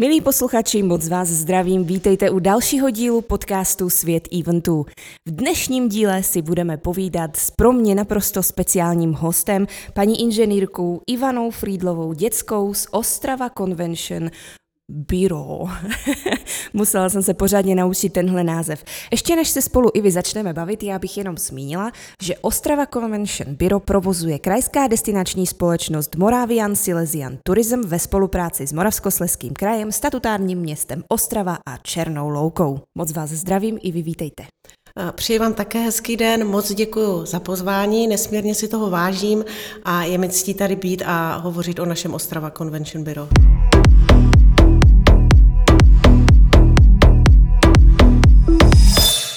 Milí posluchači, moc vás zdravím, vítejte u dalšího dílu podcastu Svět eventů. V dnešním díle si budeme povídat s pro mě naprosto speciálním hostem, paní inženýrkou Ivanou Friedlovou dětskou z Ostrava Convention Biro. Musela jsem se pořádně naučit tenhle název. Ještě než se spolu i vy začneme bavit, já bych jenom zmínila, že Ostrava Convention Biro provozuje krajská destinační společnost Moravian Silesian Tourism ve spolupráci s Moravskosleským krajem, statutárním městem Ostrava a Černou loukou. Moc vás zdravím i vy vítejte. Přeji vám také hezký den, moc děkuji za pozvání, nesmírně si toho vážím a je mi ctí tady být a hovořit o našem Ostrava Convention Bureau.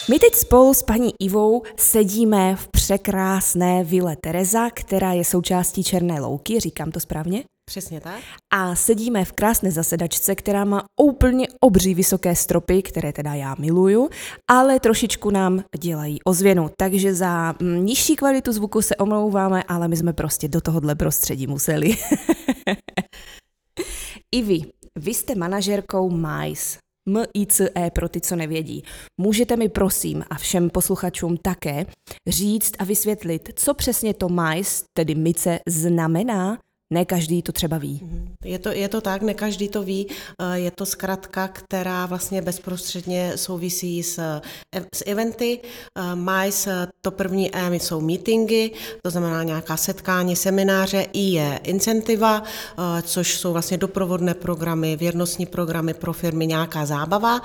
My teď spolu s paní Ivou sedíme v překrásné vile Tereza, která je součástí Černé louky, říkám to správně? Přesně tak. A sedíme v krásné zasedačce, která má úplně obří vysoké stropy, které teda já miluju, ale trošičku nám dělají ozvěnu. Takže za mm, nižší kvalitu zvuku se omlouváme, ale my jsme prostě do tohohle prostředí museli. I vy, vy jste manažerkou MICE, MICE pro ty, co nevědí. Můžete mi prosím a všem posluchačům také říct a vysvětlit, co přesně to MICE, tedy MICE, znamená ne každý to třeba ví. Mhm. Je to, je to tak, ne každý to ví. Eh, je to zkratka, která vlastně bezprostředně souvisí s, eh, s eventy. Eh, MICE, to první M jsou meetingy, to znamená nějaká setkání, semináře. I je incentiva, což jsou vlastně doprovodné programy, věrnostní programy pro firmy, nějaká zábava.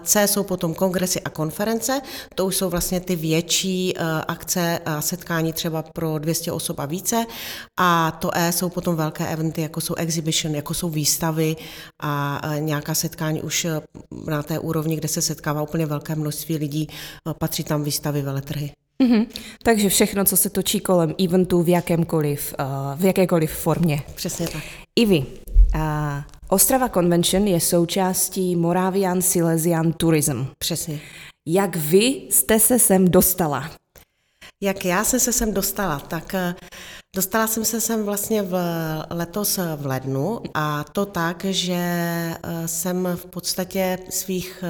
C jsou potom kongresy a konference. To už jsou vlastně ty větší akce a setkání třeba pro 200 osob a více. A to E jsou potom velké eventy, jako jsou exhibition, jako jsou výstavy a nějaká setkání už e, na té úrovni, kde se setkává úplně velké množství lidí, e, patří tam výstavy, veletrhy. Mm-hmm. Takže všechno, co se točí kolem eventu v jakémkoliv, uh, v jakékoliv formě. Přesně tak. I vy. Uh, Ostrava Convention je součástí Moravian Silesian Tourism. Přesně. Jak vy jste se sem dostala? Jak já jsem se sem dostala, tak Dostala jsem se sem vlastně v, letos v lednu a to tak, že eh, jsem v podstatě svých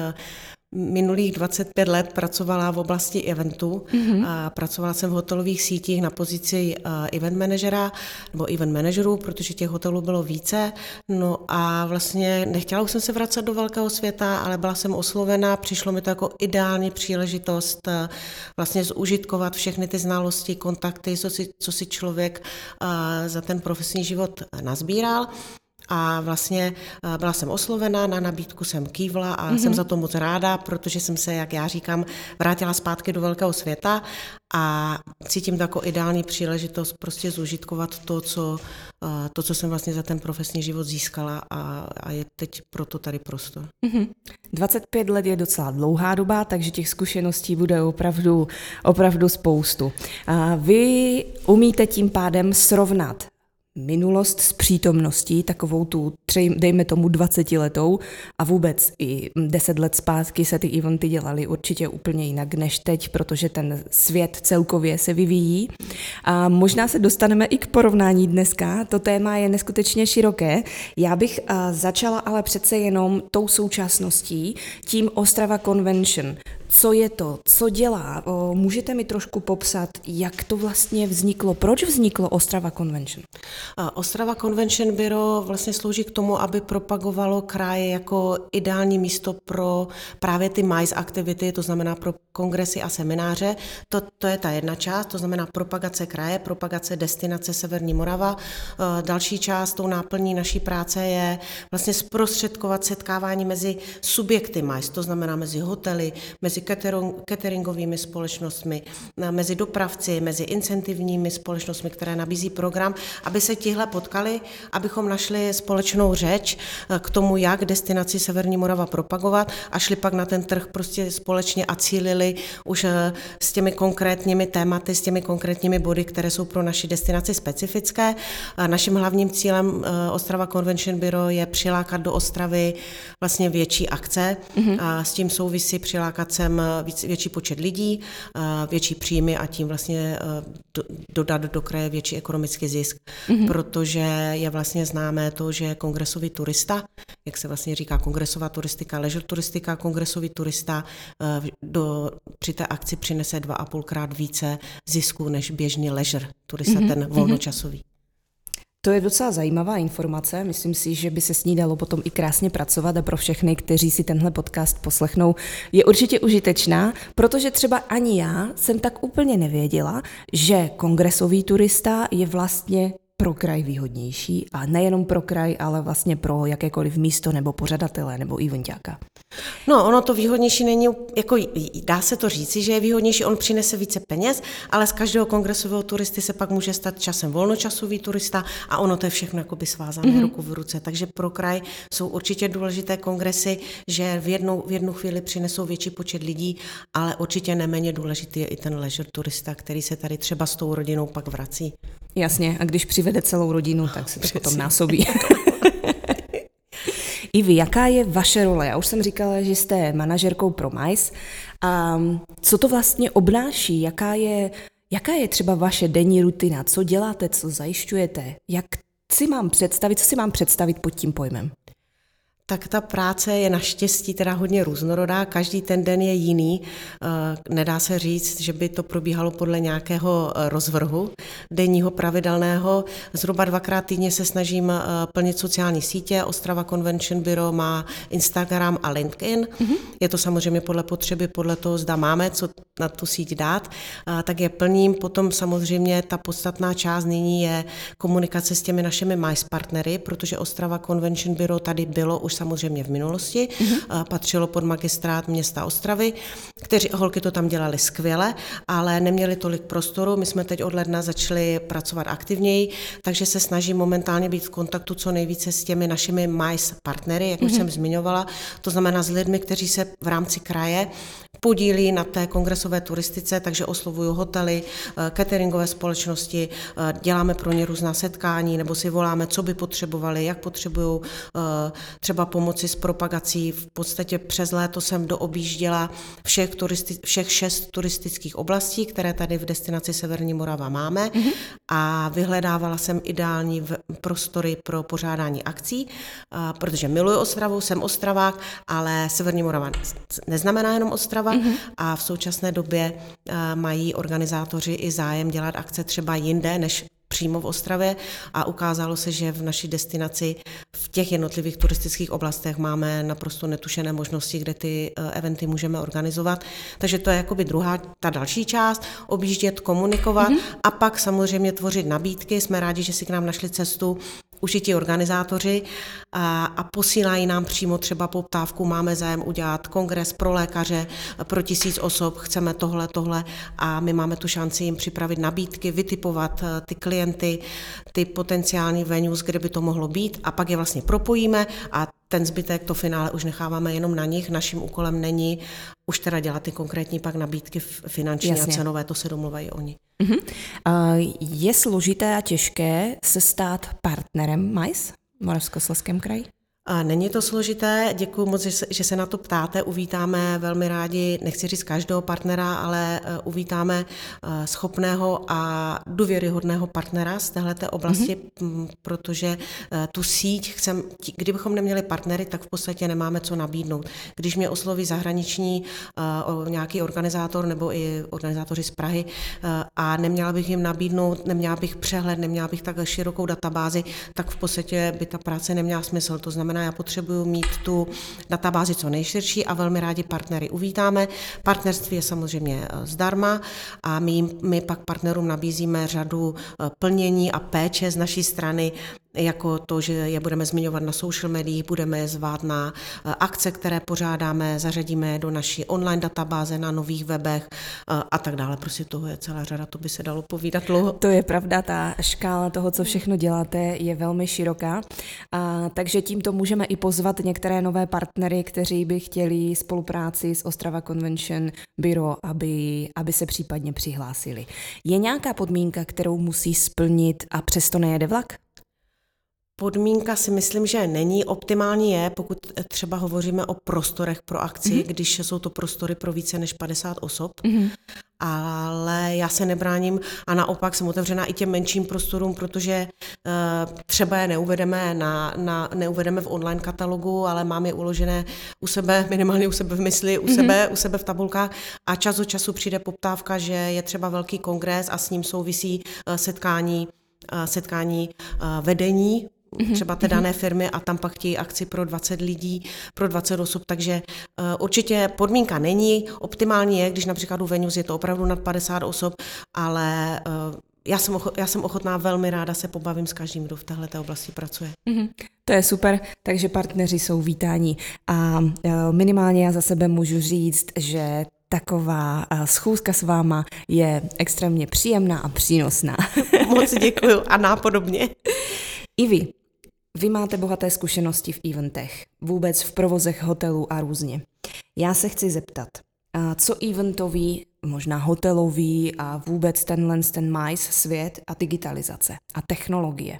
minulých 25 let pracovala v oblasti eventů. Mm-hmm. A pracovala jsem v hotelových sítích na pozici event manažera nebo event manažerů, protože těch hotelů bylo více. No a vlastně nechtěla už jsem se vracet do velkého světa, ale byla jsem oslovena, přišlo mi to jako ideální příležitost vlastně zužitkovat všechny ty znalosti, kontakty, co si, co si člověk za ten profesní život nazbíral. A vlastně eh, byla jsem oslovena, na nabídku jsem kývla a mm-hmm. jsem za to moc ráda, protože jsem se, jak já říkám, vrátila zpátky do velkého světa a cítím to jako ideální příležitost prostě zužitkovat to, co, eh, to, co jsem vlastně za ten profesní život získala a, a je teď proto tady prostor. Mm-hmm. 25 let je docela dlouhá doba, takže těch zkušeností bude opravdu, opravdu spoustu. A vy umíte tím pádem srovnat minulost s přítomností, takovou tu, tři, dejme tomu 20 letou a vůbec i 10 let zpátky se ty eventy dělaly určitě úplně jinak než teď, protože ten svět celkově se vyvíjí. A možná se dostaneme i k porovnání dneska, to téma je neskutečně široké. Já bych začala ale přece jenom tou současností, tím Ostrava Convention. Co je to? Co dělá? Můžete mi trošku popsat, jak to vlastně vzniklo? Proč vzniklo Ostrava Convention? Ostrava Convention Bureau vlastně slouží k tomu, aby propagovalo kraje jako ideální místo pro právě ty MICE aktivity, to znamená pro kongresy a semináře. To, to je ta jedna část, to znamená propagace kraje, propagace destinace Severní Morava. Další část, tou náplní naší práce je vlastně zprostředkovat setkávání mezi subjekty MICE, to znamená mezi hotely, mezi cateringovými společnostmi, mezi dopravci, mezi incentivními společnostmi, které nabízí program, aby se tihle potkali, abychom našli společnou řeč eh, k tomu, jak destinaci Severní Morava propagovat a šli pak na ten trh prostě společně a cílili už eh, s těmi konkrétními tématy, s těmi konkrétními body, které jsou pro naši destinaci specifické. Naším hlavním cílem eh, Ostrava Convention Bureau je přilákat do Ostravy vlastně větší akce mm-hmm. a s tím souvisí přilákat sem víc, větší počet lidí, větší příjmy a tím vlastně dodat do kraje větší ekonomický zisk, mm-hmm. protože je vlastně známé to, že kongresový turista jak se vlastně říká, kongresová turistika, leisure turistika, kongresový turista eh, do, při té akci přinese dva a půlkrát více zisku než běžný leisure turista, mm-hmm. ten mhm. volnočasový. To je docela zajímavá informace. Myslím si, že by se s ní dalo potom i krásně pracovat a pro všechny, kteří si tenhle podcast poslechnou, je určitě užitečná, protože třeba ani já jsem tak úplně nevěděla, že kongresový turista je vlastně pro kraj výhodnější a nejenom pro kraj, ale vlastně pro jakékoliv místo nebo pořadatele nebo eventáka. No, ono to výhodnější není, jako dá se to říci, že je výhodnější, on přinese více peněz, ale z každého kongresového turisty se pak může stát časem volnočasový turista a ono to je všechno jakoby svázané mm-hmm. ruku v ruce. Takže pro kraj jsou určitě důležité kongresy, že v jednu, v jednu chvíli přinesou větší počet lidí, ale určitě neméně důležitý je i ten leisure turista, který se tady třeba s tou rodinou pak vrací. Jasně, a když přivede celou rodinu, tak se to Přesně. potom násobí. I vy, jaká je vaše role? Já už jsem říkala, že jste manažerkou pro MICE. A co to vlastně obnáší? Jaká je, jaká je třeba vaše denní rutina? Co děláte, co zajišťujete? Jak si mám představit, co si mám představit pod tím pojmem? Tak ta práce je naštěstí teda hodně různorodá, každý ten den je jiný. Eh, nedá se říct, že by to probíhalo podle nějakého eh, rozvrhu denního pravidelného. Zhruba dvakrát týdně se snažím eh, plnit sociální sítě. Ostrava Convention Bureau má Instagram a LinkedIn. Mm-hmm. Je to samozřejmě podle potřeby, podle toho, zda máme co na tu síť dát, tak je plním. Potom samozřejmě ta podstatná část nyní je komunikace s těmi našimi MICE partnery, protože Ostrava Convention Bureau tady bylo už samozřejmě v minulosti, mm-hmm. patřilo pod magistrát města Ostravy, kteří holky to tam dělali skvěle, ale neměli tolik prostoru. My jsme teď od ledna začali pracovat aktivněji, takže se snažím momentálně být v kontaktu co nejvíce s těmi našimi MICE partnery, jak už mm-hmm. jsem zmiňovala, to znamená s lidmi, kteří se v rámci kraje podílí na té kongresové turistice, takže oslovuju hotely, eh, cateringové společnosti, eh, děláme pro ně různá setkání nebo si voláme, co by potřebovali, jak potřebují eh, třeba pomoci s propagací. V podstatě přes léto jsem doobjížděla všech, turisti, všech šest turistických oblastí, které tady v destinaci Severní Morava máme mm-hmm. a vyhledávala jsem ideální prostory pro pořádání akcí, protože miluji Ostravu, jsem Ostravák, ale Severní Morava neznamená jenom Ostrava, mm-hmm. a v současné době eh, mají organizátoři i zájem dělat akce třeba jinde než přímo v Ostravě a ukázalo se, že v naší destinaci v těch jednotlivých turistických oblastech máme naprosto netušené možnosti, kde ty eh, eventy můžeme organizovat. Takže to je jakoby druhá, ta další část, objíždět, komunikovat mm-hmm. a pak samozřejmě tvořit nabídky. Jsme rádi, že si k nám našli cestu užití organizátoři a, a posílají nám přímo třeba poptávku, máme zájem udělat kongres pro lékaře, pro tisíc osob, chceme tohle, tohle a my máme tu šanci jim připravit nabídky, vytipovat eh, ty klienty, ty potenciální venues, kde by to mohlo být a pak je vlastně propojíme a ten zbytek, to finále už necháváme jenom na nich. Naším úkolem není už teda dělat ty konkrétní pak nabídky finanční Jasně. a cenové, to se domluvají oni. Uh-huh. Uh, je složité a těžké se stát partnerem MICE v Moravskoslezském kraji? Není to složité, děkuji moc, že se na to ptáte. Uvítáme velmi rádi, nechci říct každého partnera, ale e, uvítáme e, schopného a důvěryhodného partnera z této oblasti, mm-hmm. protože e, tu síť chcem, kdybychom neměli partnery, tak v podstatě nemáme co nabídnout. Když mě osloví zahraniční nějaký organizátor nebo i organizátoři z Prahy a neměla bych jim nabídnout, neměla bych přehled, neměla bych takhle širokou databázi, tak v podstatě by ta práce neměla smysl. To znamená, znamená, já potřebuju mít tu databázi co nejširší a velmi rádi partnery uvítáme. Partnerství je samozřejmě eh, zdarma a my, my pak partnerům nabízíme řadu eh, plnění a péče z naší strany jako to, že je budeme zmiňovat na social médiích, budeme je zvát na eh, akce, které pořádáme, zařadíme do naší online databáze na nových webech eh, a tak dále. Prostě toho je celá řada, to by se dalo povídat dlouho. To je pravda, ta škála toho, co všechno děláte, je velmi široká. A, takže tímto můžeme i pozvat některé nové partnery, kteří by chtěli spolupráci s Ostrava Convention Bureau, aby, aby se případně přihlásili. Je nějaká podmínka, kterou musí splnit a přesto nejede vlak? Podmínka si myslím, že není. Optimální je, pokud třeba hovoříme o prostorech pro akci, mm-hmm. když jsou to prostory pro více než 50 osob. Mm-hmm. Ale já se nebráním a naopak jsem otevřená i těm menším prostorům, protože uh, třeba je neuvedeme, na, na, neuvedeme v online katalogu, ale máme je uložené u sebe, minimálně u sebe v mysli, u, mm-hmm. sebe, u sebe v tabulkách a čas od času přijde poptávka, že je třeba velký kongres a s ním souvisí uh, setkání setkání vedení třeba té mhm. dané firmy a tam pak chtějí akci pro 20 lidí, pro 20 osob, takže uh, určitě podmínka není, optimální je, když například u Venus je to opravdu nad 50 osob, ale uh, já jsem, ocho, já jsem ochotná velmi ráda se pobavím s každým, kdo v této oblasti pracuje. Mm-hmm. To je super, takže partneři jsou vítáni. A uh, minimálně já za sebe můžu říct, že taková schůzka s váma je extrémně příjemná a přínosná. Moc děkuji a nápodobně. I vy vy máte bohaté zkušenosti v eventech, vůbec v provozech hotelů a různě. Já se chci zeptat, co eventový, možná hotelový a vůbec tenhle ten MICE svět a digitalizace a technologie.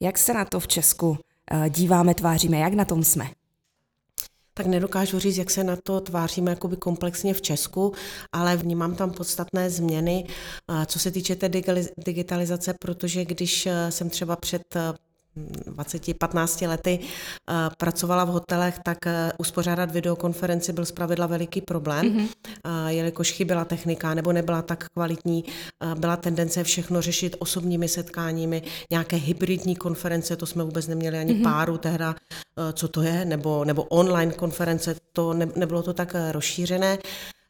Jak se na to v Česku díváme, tváříme, jak na tom jsme? tak nedokážu říct, jak se na to tváříme jakoby komplexně v Česku, ale vnímám tam podstatné změny, co se týče té digitalizace, protože když jsem třeba před 20-15 lety uh, pracovala v hotelech, tak uh, uspořádat videokonferenci byl zpravidla veliký problém, mm-hmm. jelikož chyběla technika nebo nebyla tak kvalitní, byla tendence všechno řešit osobními setkáními, nějaké hybridní konference, to jsme vůbec neměli ani mm-hmm. páru tehda, co to je, nebo, nebo online konference, to ne, nebylo to tak rozšířené.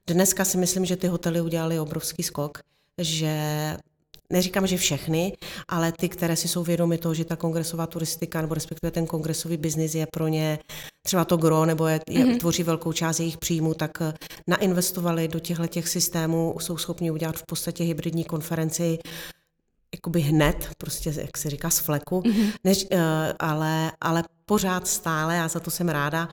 Dneska si myslím, že ty hotely udělali obrovský skok, že neříkám, že všechny, ale ty, které si jsou vědomi toho, že ta kongresová turistika nebo respektive ten kongresový biznis je pro ně třeba to gro nebo je, je, mm-hmm. tvoří velkou část jejich příjmu, tak eh, nainvestovali do těchto těch systémů, jsou schopni udělat v podstatě hybridní konferenci jakoby hned, prostě jak se říká z fleku, mm-hmm. než, uh, ale, ale pořád stále, a za to jsem ráda,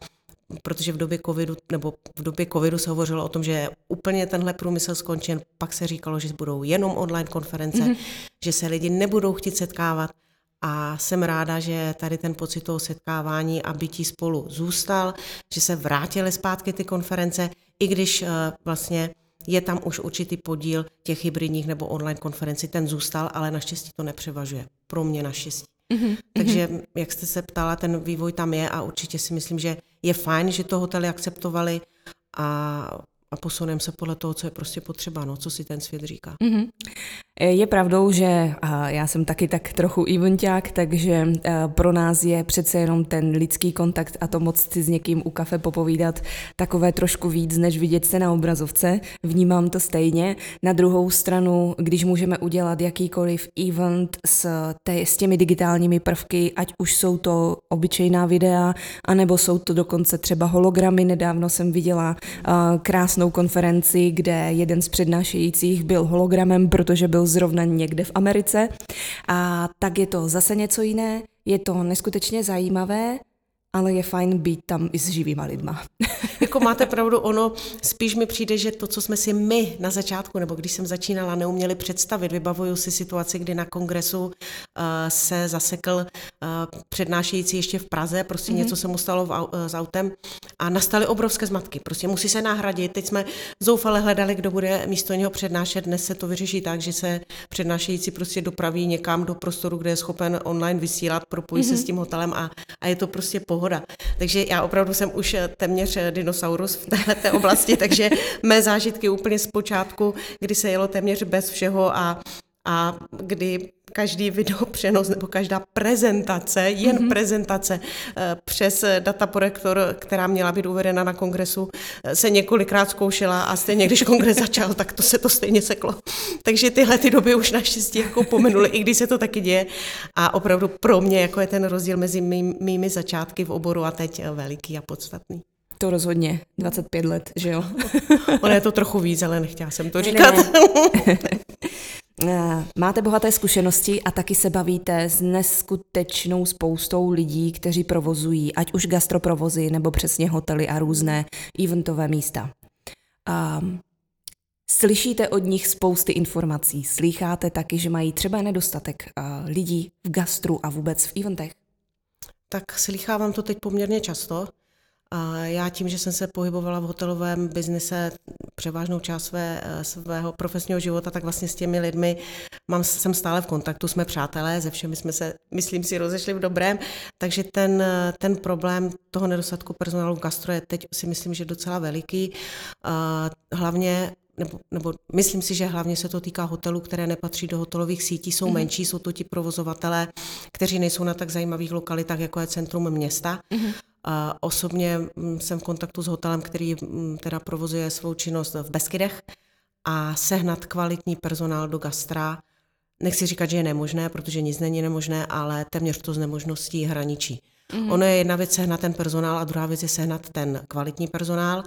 protože v době covidu, nebo v době covidu se hovořilo o tom, že úplně tenhle průmysl skončen, pak se říkalo, že budou jenom online konference, mm-hmm. že se lidi nebudou chtít setkávat a jsem ráda, že tady ten pocit toho setkávání a bytí spolu zůstal, že se vrátily zpátky ty konference, i když uh, vlastně je tam už určitý podíl těch hybridních nebo online konferencí, ten zůstal, ale naštěstí to nepřevažuje. Pro mě naštěstí. Mm-hmm. Takže, jak jste se ptala, ten vývoj tam je a určitě si myslím, že je fajn, že to hotely akceptovali a a posuneme se podle toho, co je prostě potřeba, no, co si ten svět říká. Mm-hmm. Je pravdou, že já jsem taky tak trochu eventák, takže pro nás je přece jenom ten lidský kontakt a to moc si s někým u kafe popovídat takové trošku víc, než vidět se na obrazovce. Vnímám to stejně. Na druhou stranu, když můžeme udělat jakýkoliv event s, te, s těmi digitálními prvky, ať už jsou to obyčejná videa, anebo jsou to dokonce třeba hologramy. Nedávno jsem viděla krásnou konferenci, kde jeden z přednášejících byl hologramem, protože byl zrovna někde v Americe. A tak je to zase něco jiné. Je to neskutečně zajímavé ale je fajn být tam i s živýma lidma. jako máte pravdu, ono spíš mi přijde, že to, co jsme si my na začátku, nebo když jsem začínala, neuměli představit, vybavuju si situaci, kdy na kongresu uh, se zasekl uh, přednášející ještě v Praze, prostě mm-hmm. něco se mu stalo v, uh, s autem a nastaly obrovské zmatky, prostě musí se nahradit, teď jsme zoufale hledali, kdo bude místo něho přednášet, dnes se to vyřeší tak, že se přednášející prostě dopraví někam do prostoru, kde je schopen online vysílat, propojí mm-hmm. se mhm. s tím hotelem a, a je to prostě po pohoda. Takže já opravdu jsem už téměř dinosaurus v této oblasti, takže mé zážitky úplně z počátku, kdy se jelo téměř bez všeho a a kdy každý video přenos nebo každá prezentace, jen mm-hmm. prezentace eh, přes dataprojektor, která měla být uvedena na kongresu, se několikrát zkoušela a stejně, když kongres začal, tak to se to stejně seklo. Takže tyhle ty doby už naštěstí jako pomenuly, i když se to taky děje. A opravdu pro mě jako je ten rozdíl mezi mý, mými začátky v oboru a teď veliký a podstatný. To rozhodně, 25 let, že jo? Ono je to trochu víc, ale nechtěla jsem to říkat. Ne, ne. Eh, máte bohaté zkušenosti a taky se bavíte s neskutečnou spoustou lidí, kteří provozují ať už gastroprovozy nebo přesně hotely a různé eventové místa. Um, Slyšíte od nich spousty informací. Slycháte taky, že mají třeba nedostatek uh, lidí v gastru a vůbec v eventech? tak slychávám to teď poměrně často. A já tím, že jsem se pohybovala v hotelovém biznise převážnou část své, eh, svého profesního života, tak vlastně s těmi lidmi mám, jsem stále v kontaktu, jsme přátelé, ze všemi jsme se, myslím si, rozešli v dobrém, takže ten, ten problém toho nedostatku personálu v gastro je teď si myslím, že docela veliký. Hlavně nebo, nebo myslím si, že hlavně se to týká hotelů, které nepatří do hotelových sítí, jsou mm-hmm. menší, jsou to ti provozovatelé, kteří nejsou na tak zajímavých lokalitách, jako je centrum města. Mm-hmm. A osobně mm, jsem v kontaktu s hotelem, který mm, teda provozuje svou činnost v Beskydech a sehnat kvalitní personál do gastra, nechci říkat, že je nemožné, protože nic není nemožné, ale téměř to z nemožností hraničí. Mm-hmm. Ono je jedna věc sehnat ten personál a druhá věc je sehnat ten kvalitní personál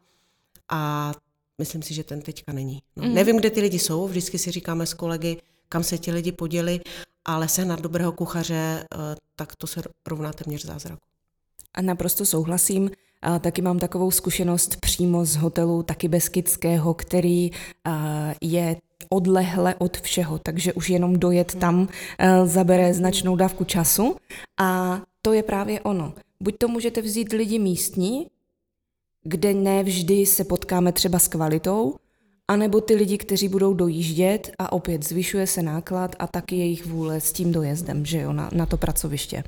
a myslím si, že ten teďka není. No, mm-hmm. Nevím, kde ty lidi jsou, vždycky si říkáme s kolegy, kam se ti lidi poděli, ale sehnat dobrého kuchaře, eh, tak to se rovná téměř zázraku. A naprosto souhlasím. A taky mám takovou zkušenost přímo z hotelu, taky Beskidského, který je odlehle od všeho, takže už jenom dojet tam zabere značnou dávku času a to je právě ono. Buď to můžete vzít lidi místní, kde ne vždy se potkáme třeba s kvalitou, anebo ty lidi, kteří budou dojíždět a opět zvyšuje se náklad a taky jejich vůle s tím dojezdem, že jo, na, na to pracoviště.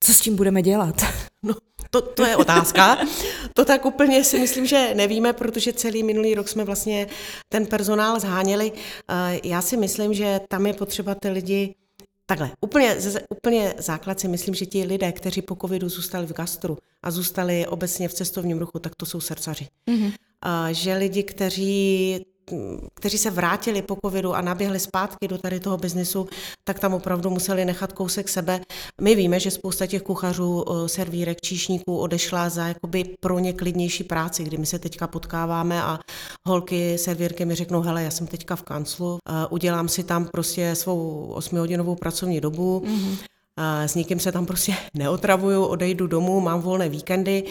Co s tím budeme dělat? No, to, to je otázka. To tak úplně si myslím, že nevíme, protože celý minulý rok jsme vlastně ten personál zháněli. Eh, já si myslím, že tam je potřeba ty lidi Takhle, úplně, úplně základ si myslím, že ti lidé, kteří po covidu zůstali v gastru a zůstali obecně v cestovním ruchu, tak to jsou srdcaři. Mm-hmm. A že lidi, kteří kteří se vrátili po covidu a naběhli zpátky do tady toho biznisu, tak tam opravdu museli nechat kousek sebe. My víme, že spousta těch kuchařů, eh, servírek, číšníků odešla za jakoby pro ně klidnější práci, kdy my se teďka potkáváme a holky, servírky mi řeknou, hele, já jsem teďka v kanclu, eh, udělám si tam prostě svou osmihodinovou pracovní dobu, mm-hmm s nikým se tam prostě neotravuju, odejdu domů, mám volné víkendy.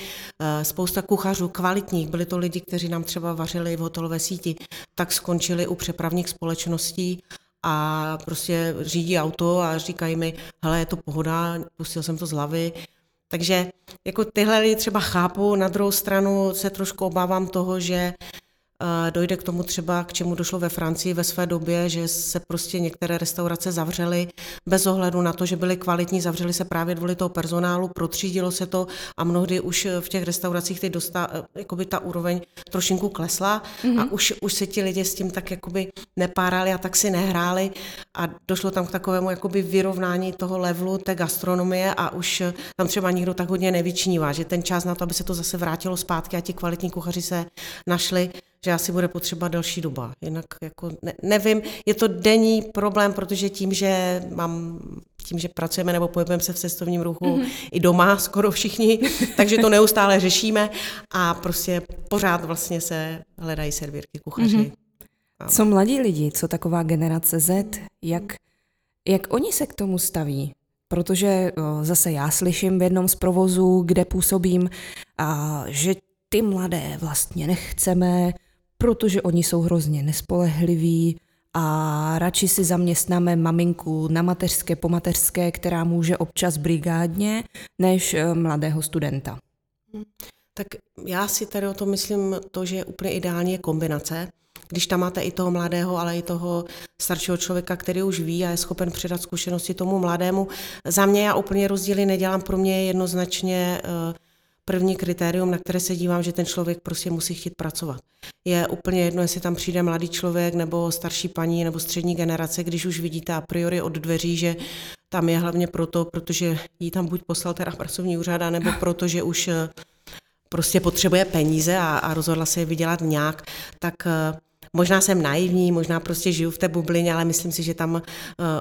Spousta kuchařů kvalitních, byli to lidi, kteří nám třeba vařili v hotelové síti, tak skončili u přepravních společností a prostě řídí auto a říkají mi, hele, je to pohoda, pustil jsem to z hlavy. Takže jako tyhle lidi třeba chápu, na druhou stranu se trošku obávám toho, že Dojde k tomu třeba, k čemu došlo ve Francii ve své době, že se prostě některé restaurace zavřely bez ohledu na to, že byly kvalitní, zavřely se právě kvůli toho personálu, protřídilo se to a mnohdy už v těch restauracích teď dostá, jakoby ta úroveň trošinku klesla mm-hmm. a už, už se ti lidi s tím tak jakoby nepárali a tak si nehráli a došlo tam k takovému jakoby vyrovnání toho levelu té gastronomie a už tam třeba nikdo tak hodně nevyčnívá, že ten čas na to, aby se to zase vrátilo zpátky a ti kvalitní kuchaři se našli, že asi bude potřeba další doba. Jinak jako ne, nevím, je to denní problém, protože tím, že mám tím, že pracujeme nebo pohybujeme se v cestovním ruchu mm-hmm. i doma, skoro všichni, takže to neustále řešíme a prostě pořád vlastně se hledají servírky, kuchaři. Mm-hmm. Co mladí lidi, co taková generace Z, jak, jak oni se k tomu staví? Protože o, zase já slyším v jednom z provozů, kde působím, a, že ty mladé vlastně nechceme, protože oni jsou hrozně nespolehliví a radši si zaměstnáme maminku na mateřské, po mateřské, která může občas brigádně, než eh, mladého studenta. Tak já si tady o tom myslím to, že je úplně ideální kombinace, když tam máte i toho mladého, ale i toho staršího člověka, který už ví a je schopen předat zkušenosti tomu mladému. Za mě já úplně rozdíly nedělám, pro mě je jednoznačně uh, první kritérium, na které se dívám, že ten člověk prostě musí chtít pracovat. Je úplně jedno, jestli tam přijde mladý člověk nebo starší paní nebo střední generace, když už vidíte a priori od dveří, že tam je hlavně proto, protože jí tam buď poslal teda pracovní úřad, nebo proto, že už eh, prostě potřebuje peníze a, a rozhodla se je vydělat nějak, tak eh, Možná jsem naivní, možná prostě žiju v té bublině, ale myslím si, že tam uh,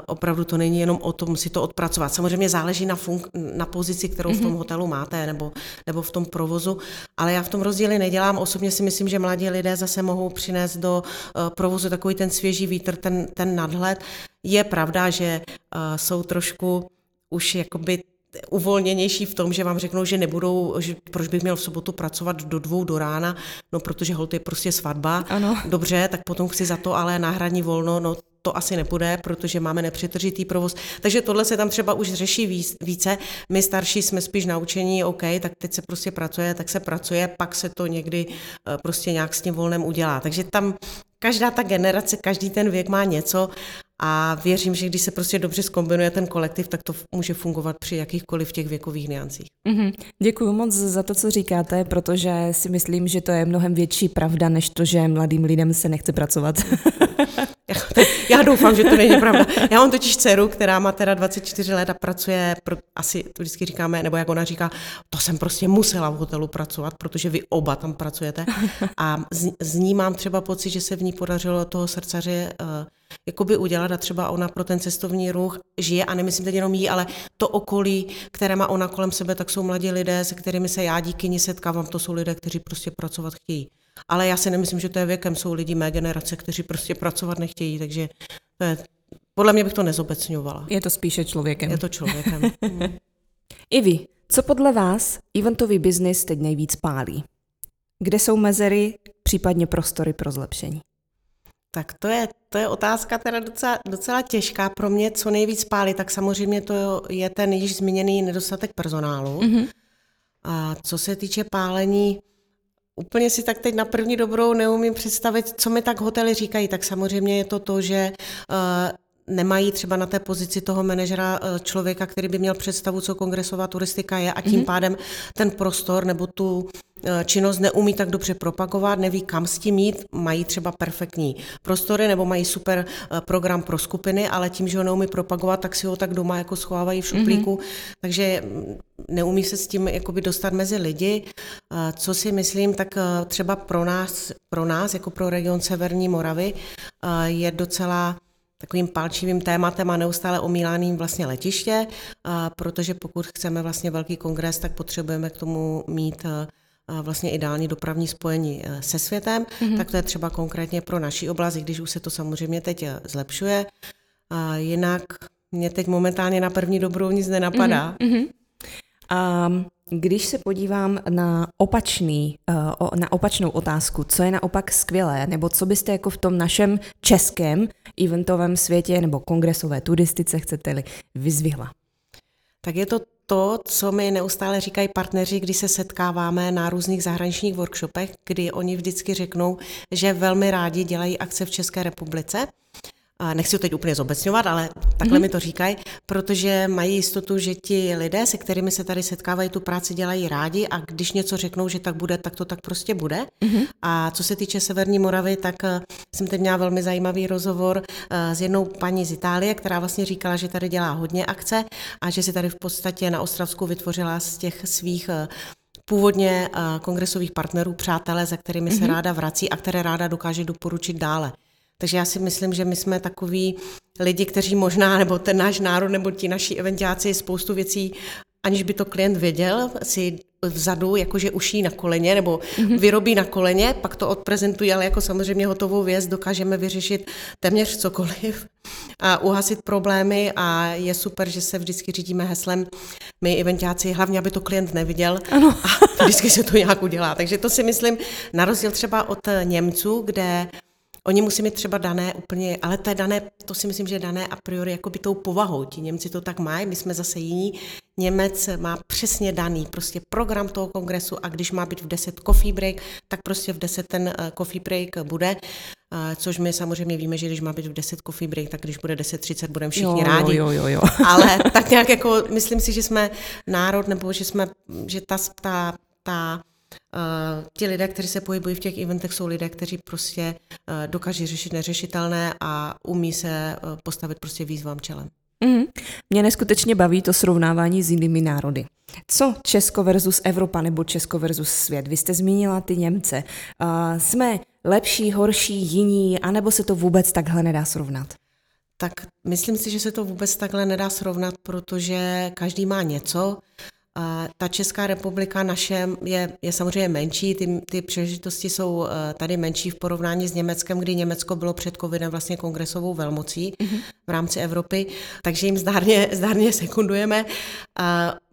opravdu to není jenom o tom si to odpracovat. Samozřejmě záleží na, funk- na pozici, kterou mm-hmm. v tom mhm. hotelu máte nebo, nebo v tom provozu, ale já v tom rozdíli nedělám. Osobně si myslím, že mladí lidé zase mohou přinést do uh, provozu takový ten svěží vítr, ten, ten nadhled. Je pravda, že uh, jsou trošku už jakoby uvolněnější v tom, že vám řeknou, že nebudou, že proč bych měl v sobotu pracovat do dvou do rána, no protože holt je prostě svatba. Ano. Dobře, tak potom chci za to ale náhradní volno, no to asi nepůjde, protože máme nepřetržitý provoz. Takže tohle se tam třeba už řeší více. My starší jsme spíš naučení, OK, tak teď se prostě pracuje, tak se pracuje, pak se to někdy eh, prostě nějak s tím volnem udělá. Takže tam každá ta generace, každý ten věk má něco a věřím, že když se prostě dobře skombinuje ten kolektiv, tak to může fungovat při jakýchkoliv těch věkových niancích. Mm-hmm. Děkuji moc za to, co říkáte, protože si myslím, že to je mnohem větší pravda, než to, že mladým lidem se nechce pracovat. Já doufám, že to není pravda. Já mám totiž dceru, která má teda 24 let a pracuje, pro, asi to vždycky říkáme, nebo jak ona říká, to jsem prostě musela v hotelu pracovat, protože vy oba tam pracujete. A z, z ní mám třeba pocit, že se v ní podařilo toho srdcaře uh, jakoby udělat a třeba ona pro ten cestovní ruch žije a nemyslím teď jenom jí, ale to okolí, které má ona kolem sebe, tak jsou mladí lidé, se kterými se já díky ní setkávám, to jsou lidé, kteří prostě pracovat chtějí. Ale já si nemyslím, že to je věkem, jsou lidi mé generace, kteří prostě pracovat nechtějí, takže to je, podle mě bych to nezobecňovala. Je to spíše člověkem. Je to člověkem. I vy, co podle vás eventový biznis teď nejvíc pálí? Kde jsou mezery, případně prostory pro zlepšení? Tak to je, to je otázka teda docela, docela těžká pro mě, co nejvíc pálí, tak samozřejmě to je ten již zmíněný nedostatek personálu. Mm-hmm. A co se týče pálení, úplně si tak teď na první dobrou neumím představit, co mi tak hotely říkají, tak samozřejmě je to to, že uh, nemají třeba na té pozici toho manažera eh, člověka, který by měl představu, co kongresová turistika je a tím mm-hmm. pádem ten prostor nebo tu činnost neumí tak dobře propagovat, neví kam s tím jít, mají třeba perfektní prostory nebo mají super eh, program pro skupiny, ale tím, že ho neumí propagovat, tak si ho tak doma jako schovávají v šuplíku, mm-hmm. takže mm, neumí se s tím jakoby dostat mezi lidi. Co si myslím, tak třeba pro nás, pro nás jako pro region Severní Moravy je docela takovým palčivým tématem a neustále omílaným vlastně letiště, protože pokud chceme vlastně velký kongres, tak potřebujeme k tomu mít vlastně ideální dopravní spojení e, se světem, mm-hmm. tak to je třeba konkrétně pro naší oblast, když už se to samozřejmě teď e, zlepšuje. A jinak mě teď momentálně na první dobrou nic nenapadá. Mm-hmm. Um, když se podívám na opačný, uh, na opačnou otázku, co je naopak skvělé, nebo co byste jako v tom našem českém eventovém světě nebo kongresové turistice chcete-li vyzvihla? Tak je to to, co mi neustále říkají partneři, když se setkáváme na různých zahraničních workshopech, kdy oni vždycky řeknou, že velmi rádi dělají akce v České republice nechci to teď úplně zobecňovat, ale takhle mm-hmm. mi to říkají, protože mají jistotu, že ti lidé, se kterými se tady setkávají, tu práci dělají rádi a když něco řeknou, že tak bude, tak to tak prostě bude. Mm-hmm. A co se týče Severní Moravy, tak eh, jsem teď měla velmi zajímavý rozhovor eh, s jednou paní z Itálie, která vlastně říkala, že tady dělá hodně akce a že si tady v podstatě na Ostravsku vytvořila z těch svých eh, původně kongresových partnerů, přátelé, za kterými mm-hmm. se mhm. ráda vrací a které ráda dokáže doporučit dále. Takže já si myslím, že my jsme takový lidi, kteří možná, nebo ten náš národ, nebo ti naši eventáci spoustu věcí, aniž by to klient věděl, si vzadu jakože uší na koleně nebo mm-hmm. vyrobí na koleně, pak to odprezentují, ale jako samozřejmě hotovou věc dokážeme vyřešit téměř cokoliv a uhasit problémy a je super, že se vždycky řídíme heslem my eventáci, hlavně, aby to klient neviděl ano. a vždycky se to nějak udělá. Takže to si myslím, na rozdíl třeba od Němců, kde Oni musí mít třeba dané úplně, ale to je dané, to si myslím, že je dané a priori jako by tou povahou. Ti Němci to tak mají, my jsme zase jiní. Němec má přesně daný prostě program toho kongresu a když má být v 10 coffee break, tak prostě v 10 ten eh, coffee break bude. Uh, což my samozřejmě víme, že když má být v 10 coffee break, tak když bude 10.30, budeme všichni jo, rádi. Jo, jo, jo. Ale tak nějak jako, myslím si, že jsme národ, nebo že jsme, že ta, ta, ta Uh, ti lidé, kteří se pohybují v těch eventech, jsou lidé, kteří prostě uh, dokáží řešit neřešitelné a umí se uh, postavit prostě výzvám čelem. Mm. Mě neskutečně baví to srovnávání s jinými národy. Co Česko versus Evropa nebo Česko versus svět? Vy jste zmínila ty Němce. Uh, jsme lepší, horší, jiní, anebo se to vůbec takhle nedá srovnat? Tak myslím si, že se to vůbec takhle nedá srovnat, protože každý má něco ta Česká republika naše je, je samozřejmě menší, ty, ty příležitosti jsou eh, tady menší v porovnání s Německem, kdy Německo bylo před covidem vlastně kongresovou velmocí mm-hmm. v rámci Evropy, takže jim zdárně, zdárně sekundujeme.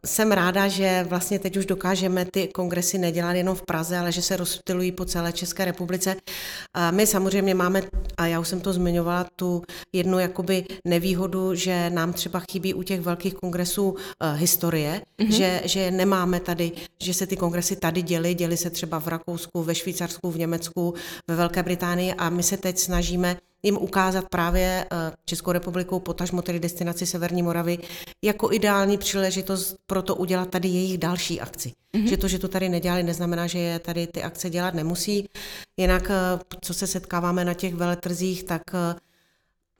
Jsem ráda, že vlastně teď už dokážeme ty kongresy nedělat jenom v Praze, ale že se rozptilují po celé České republice. My samozřejmě máme, a já už jsem to zmiňovala, tu jednu jakoby nevýhodu, že nám třeba chybí u těch velkých kongresů uh, historie, mm-hmm. že, že nemáme tady, že se ty kongresy tady děly, děly se třeba v Rakousku, ve Švýcarsku, v Německu, ve Velké Británii a my se teď snažíme jim ukázat právě eh, Českou republikou, potažmo tedy destinaci Severní Moravy, jako ideální příležitost pro to udělat tady jejich další akci. Mm-hmm. Že to, že to tady nedělali, neznamená, že je tady ty akce dělat nemusí. Jinak, eh, co se setkáváme na těch veletrzích, tak eh,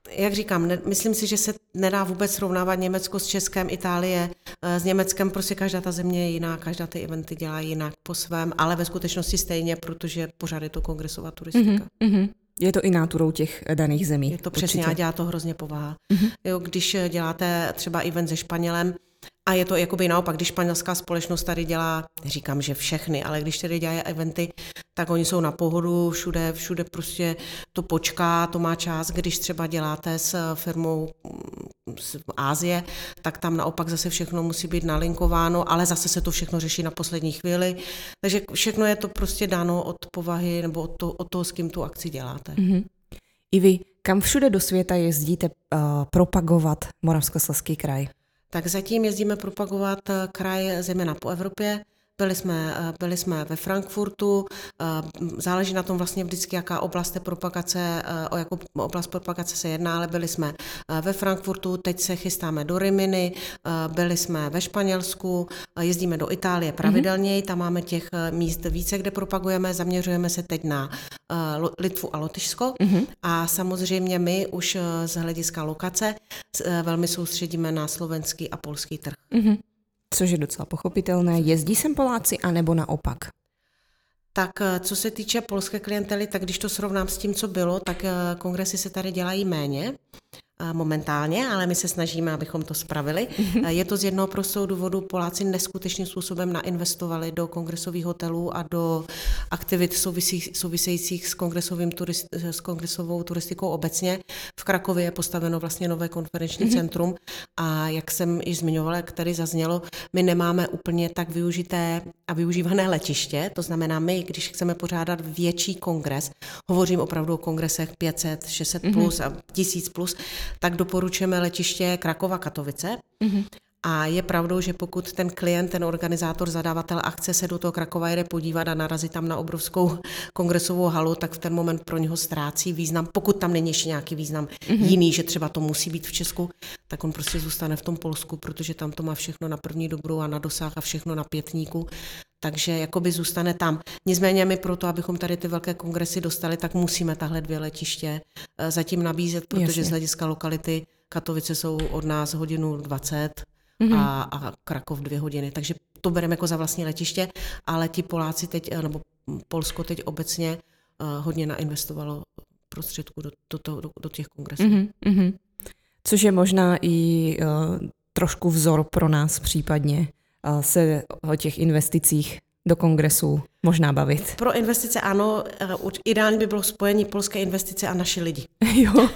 jak říkám, ne, myslím si, že se nedá vůbec srovnávat Německo s Českem, Itálie s Německem, prostě každá ta země je jiná, každá ty eventy dělá jinak po svém, ale ve skutečnosti stejně, protože pořád je to kongresová turistika. Mm-hmm. Je to i náturou těch daných zemí. Je to přesně určitě. a dělá to hrozně povaha. Mm-hmm. Jo, když děláte třeba event se Španělem, a je to jakoby naopak, když španělská společnost tady dělá, říkám, že všechny, ale když tady dělají eventy, tak oni jsou na pohodu, všude, všude prostě to počká, to má čas. Když třeba děláte s firmou z Ázie, tak tam naopak zase všechno musí být nalinkováno, ale zase se to všechno řeší na poslední chvíli. Takže všechno je to prostě dáno od povahy nebo od, to, od toho, s kým tu akci děláte. Mm-hmm. I vy, kam všude do světa jezdíte uh, propagovat Moravskoslezský kraj? Tak zatím jezdíme propagovat eh, kraj zejména po Evropě, byli jsme, eh, byli jsme ve Frankfurtu, eh, záleží na tom vlastně vždycky, jaká oblast propagace, o jakou oblast propagace se jedná, ale byli jsme ve Frankfurtu, teď se chystáme do Riminy, byli jsme ve Španělsku, jezdíme do Itálie pravidelně, tam máme těch míst více, kde propagujeme, zaměřujeme se teď na Litvu a Lotyšsko mm-hmm. a samozřejmě my už z hlediska lokace velmi soustředíme na slovenský a polský trh. Mm-hmm což je docela pochopitelné. Jezdí sem Poláci, anebo naopak? Tak eh, co se týče polské klientely, tak když to srovnám s tím, co bylo, tak eh, kongresy se tady dělají méně momentálně, ale my se snažíme, abychom to spravili. Mhm. Je to z jednoho prostého důvodu, Poláci neskutečným způsobem nainvestovali do kongresových hotelů a do aktivit souvisejících s, kongresovým turist, s kongresovou turistikou obecně. V Krakově je postaveno vlastně nové konferenční mm-hmm. centrum a jak jsem již zmiňovala, jak tady zaznělo, my nemáme úplně tak využité a využívané letiště, to znamená my, když chceme pořádat větší kongres, hovořím opravdu o kongresech 500, 600 mm-hmm. plus a 1000 plus, tak doporučujeme letiště Krakova Katovice. Mm-hmm. A je pravdou, že pokud ten klient, ten organizátor, zadavatel akce se do toho Krakova jede podívat a narazí tam na obrovskou kongresovou halu, tak v ten moment pro něho ztrácí význam. Pokud tam není ještě nějaký význam mm-hmm. jiný, že třeba to musí být v Česku, tak on prostě zůstane v tom Polsku, protože tam to má všechno na první dobrou a na dosah a všechno na pětníku takže jakoby zůstane tam. Nicméně my proto, abychom tady ty velké kongresy dostali, tak musíme tahle dvě letiště eh, zatím nabízet, protože Jasně. z hlediska lokality Katovice jsou od nás hodinu 20 mm-hmm. a, a Krakov dvě hodiny, takže to bereme jako za vlastní letiště, ale ti Poláci teď, eh, nebo Polsko teď obecně uh, hodně nainvestovalo prostředků do, do, do, do těch kongresů. Mm-hmm. Což je možná i uh, trošku vzor pro nás případně se o těch investicích do kongresu možná bavit. Pro investice ano, ideálně by bylo spojení polské investice a naši lidi. jo.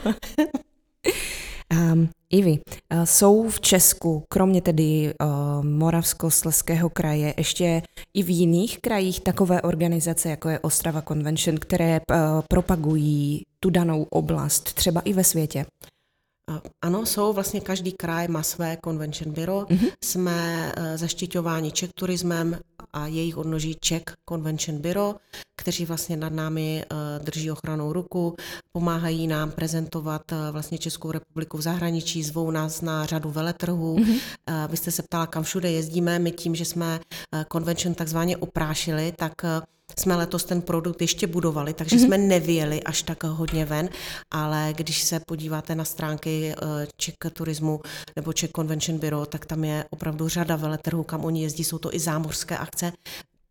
um, Ivi, jsou v Česku, kromě tedy uh, Moravskosleského kraje, ještě i v jiných krajích takové organizace, jako je Ostrava Convention, které uh, propagují tu danou oblast, třeba i ve světě? Ano, jsou vlastně každý kraj má své convention bureau. Mm-hmm. Jsme eh, zaštiťováni Czech turismem a jejich odnoží Czech Convention Bureau, kteří vlastně nad námi eh, drží ochranou ruku, pomáhají nám prezentovat eh, vlastně Českou republiku v zahraničí, zvou nás na řadu veletrhů. Mm-hmm. Vy jste se ptala, kam všude jezdíme. My tím, že jsme convention takzvaně oprášili, tak jsme letos ten produkt ještě budovali, takže mm-hmm. jsme nevěli až tak hodně ven, ale když se podíváte na stránky eh, Czech Turismu nebo Czech Convention Bureau, tak tam je opravdu řada veletrhů, kam oni jezdí, jsou to i zámořské akce,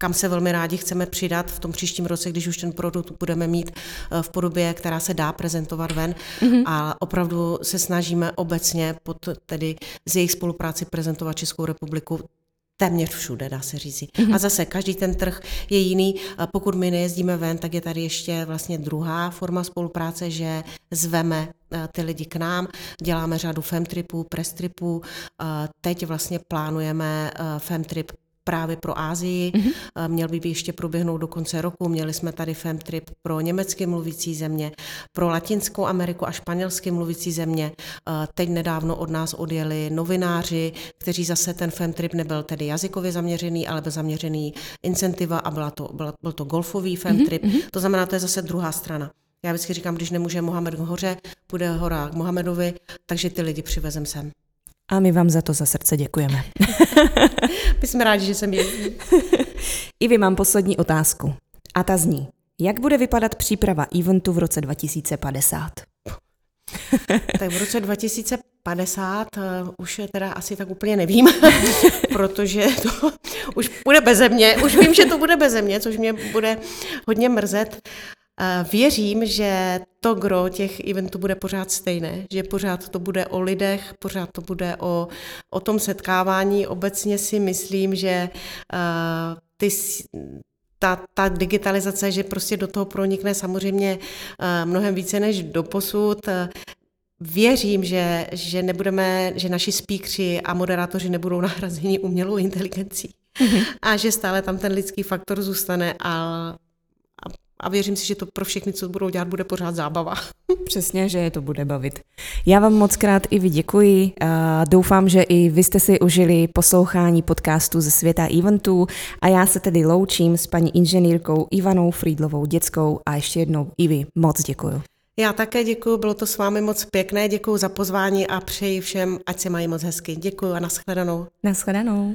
kam se velmi rádi chceme přidat v tom příštím roce, když už ten produkt budeme mít eh, v podobě, která se dá prezentovat ven. Mm-hmm. A opravdu se snažíme obecně pod, tedy z jejich spolupráci prezentovat Českou republiku téměř všude, dá se říct. Mm-hmm. A zase každý ten trh je jiný. Pokud my nejezdíme ven, tak je tady ještě vlastně druhá forma spolupráce, že zveme eh, ty lidi k nám, děláme řadu femtripů, prestripů. Teď vlastně plánujeme eh, femtrip právě pro Ázii. Mm-hmm. Měl by ještě proběhnout do konce roku. Měli jsme tady FemTrip pro německy mluvící země, pro Latinskou Ameriku a španělsky mluvící země. Eh, teď nedávno od nás odjeli novináři, kteří zase ten FemTrip nebyl tedy jazykově zaměřený, ale byl zaměřený incentiva a byla to, byl, byl to golfový FemTrip. Mm-hmm. To znamená, to je zase druhá strana. Já vždycky říkám, když nemůže Mohamed hoře, bude hora k Mohamedovi, takže ty lidi přivezem sem. A my vám za to za srdce děkujeme. my jsme rádi, že jsem jezdí. I vy mám poslední otázku. A ta zní, jak bude vypadat příprava eventu v roce 2050? tak v roce 2050 uh, eh, už teda asi tak úplně nevím, protože to už bude beze mě. Už vím, že to bude beze mě, což mě bude hodně mrzet. Věřím, že to gro těch eventů bude pořád stejné, že pořád to bude o lidech, pořád to bude o, o tom setkávání. Obecně si myslím, že uh, ty ta, ta digitalizace, že prostě do toho pronikne samozřejmě uh, mnohem více než do posud. Věřím, že, že nebudeme, že naši speakři a moderátoři nebudou nahrazeni umělou inteligencí mm-hmm. a že stále tam ten lidský faktor zůstane a a věřím si, že to pro všechny, co budou dělat, bude pořád zábava. Přesně, že je to bude bavit. Já vám moc krát i vy děkuji. Doufám, že i vy jste si užili poslouchání podcastu ze světa eventů a já se tedy loučím s paní inženýrkou Ivanou Friedlovou dětskou a ještě jednou i vy moc děkuji. Já také děkuji, bylo to s vámi moc pěkné, děkuji za pozvání a přeji všem, ať se mají moc hezky. Děkuji a nashledanou. Nashledanou.